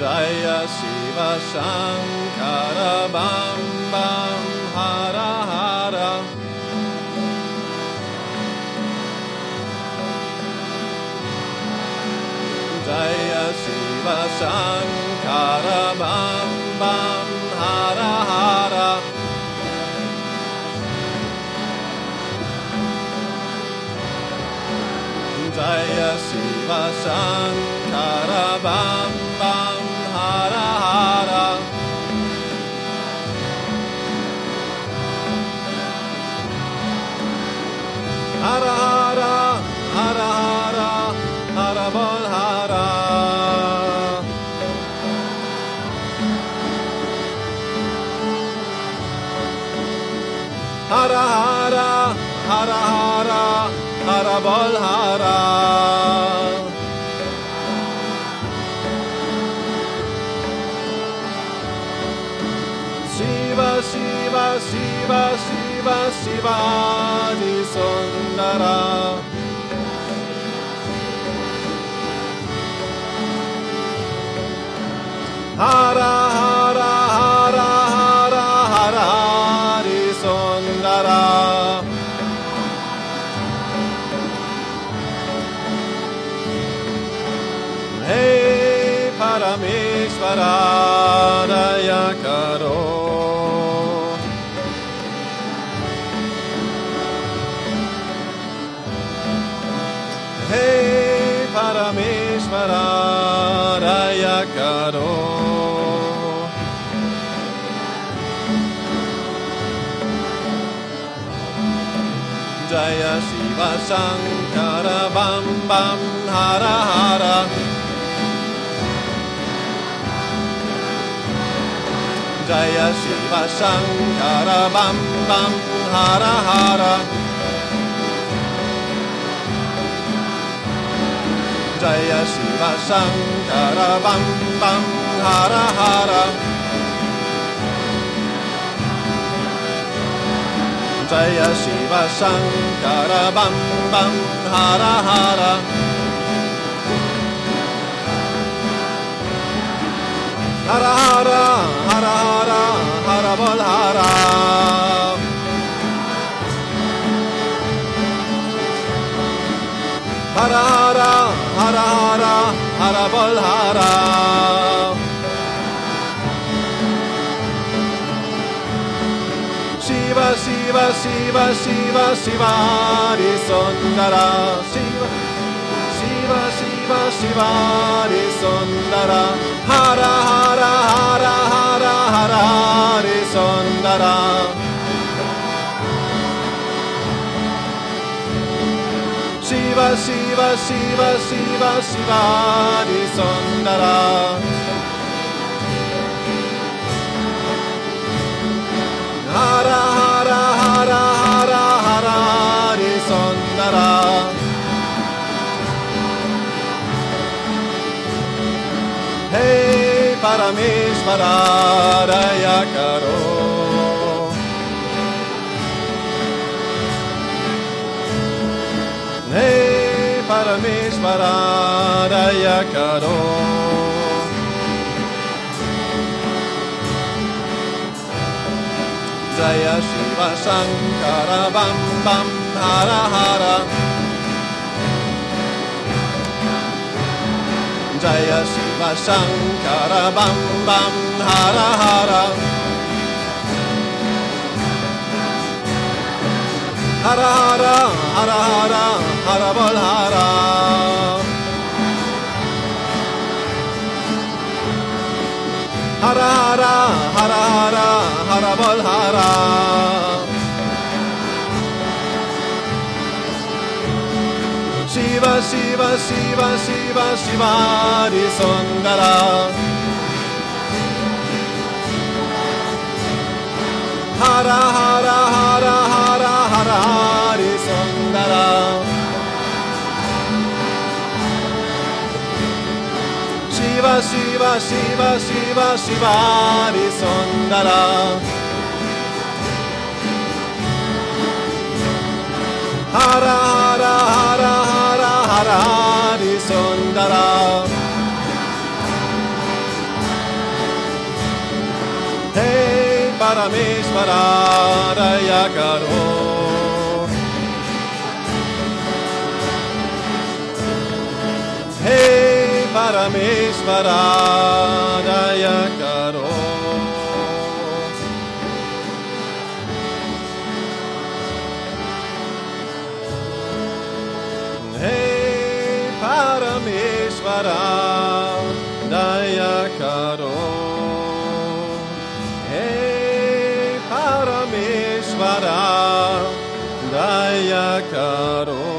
Jaya Shiva Shankara Bam Bam Hara Hara. Jaya Shiva Shankara Bam Bam Hara Hara. Jaya Shiva Shankara Bam Hara Hara Hara Hara Hara Bol Hara. Hara Hara Hara Hara Hara Bol Hara. Shiva Shiva Shiva Shiva Di Sundara Hara Hara Hara Hara Hara Hari Sundara Hey Parameshvara Daya Karo Karo Jaya Shiva Shankara Bam Bam Hara Hara. Jaya Shiva Shankara Bam Bam Hara Hara Jaya Shiva Shankara Bam Bam Hara Hara Jaya Shiva Shankara Bam Bam Hara Hara Hara Hara Hara Hara Hara Bol Hara Hara Hara Hara Bol Hara. Shiva Shiva Shiva Shiva Shiva Di Sundara. Shiva Shiva Shiva Shiva Di Sundara. Hara Hara Hara Hara Hara Di Sundara Shiva Shiva Shiva Shiva Shiva Di Sundara. Hara Hara Hara Hara Hara Di Sundara. Hey Parameshvara Daya Karo Daya Karo Jaya Shiva Bam Bam Hara Hara Jaya Shiva Bam Bam Hara Hara Hara Hara Hara Hara Hara Hara Hara Hara Hara Hara Hara Bol Hara Shiva Shiva Shiva Shiva Shiva Di Sundara Hara Shiva, Shiva, Shiva, Shiva, Hari Sundara. Hara, Hara, Hara, Hara, Hara, Hari Sundara. Hey, Parameshwara, Daya Karo. Parameshvaradaya Karo eh, Parameshvaradaya Karo Hey eh, Parameshvaradaya Karo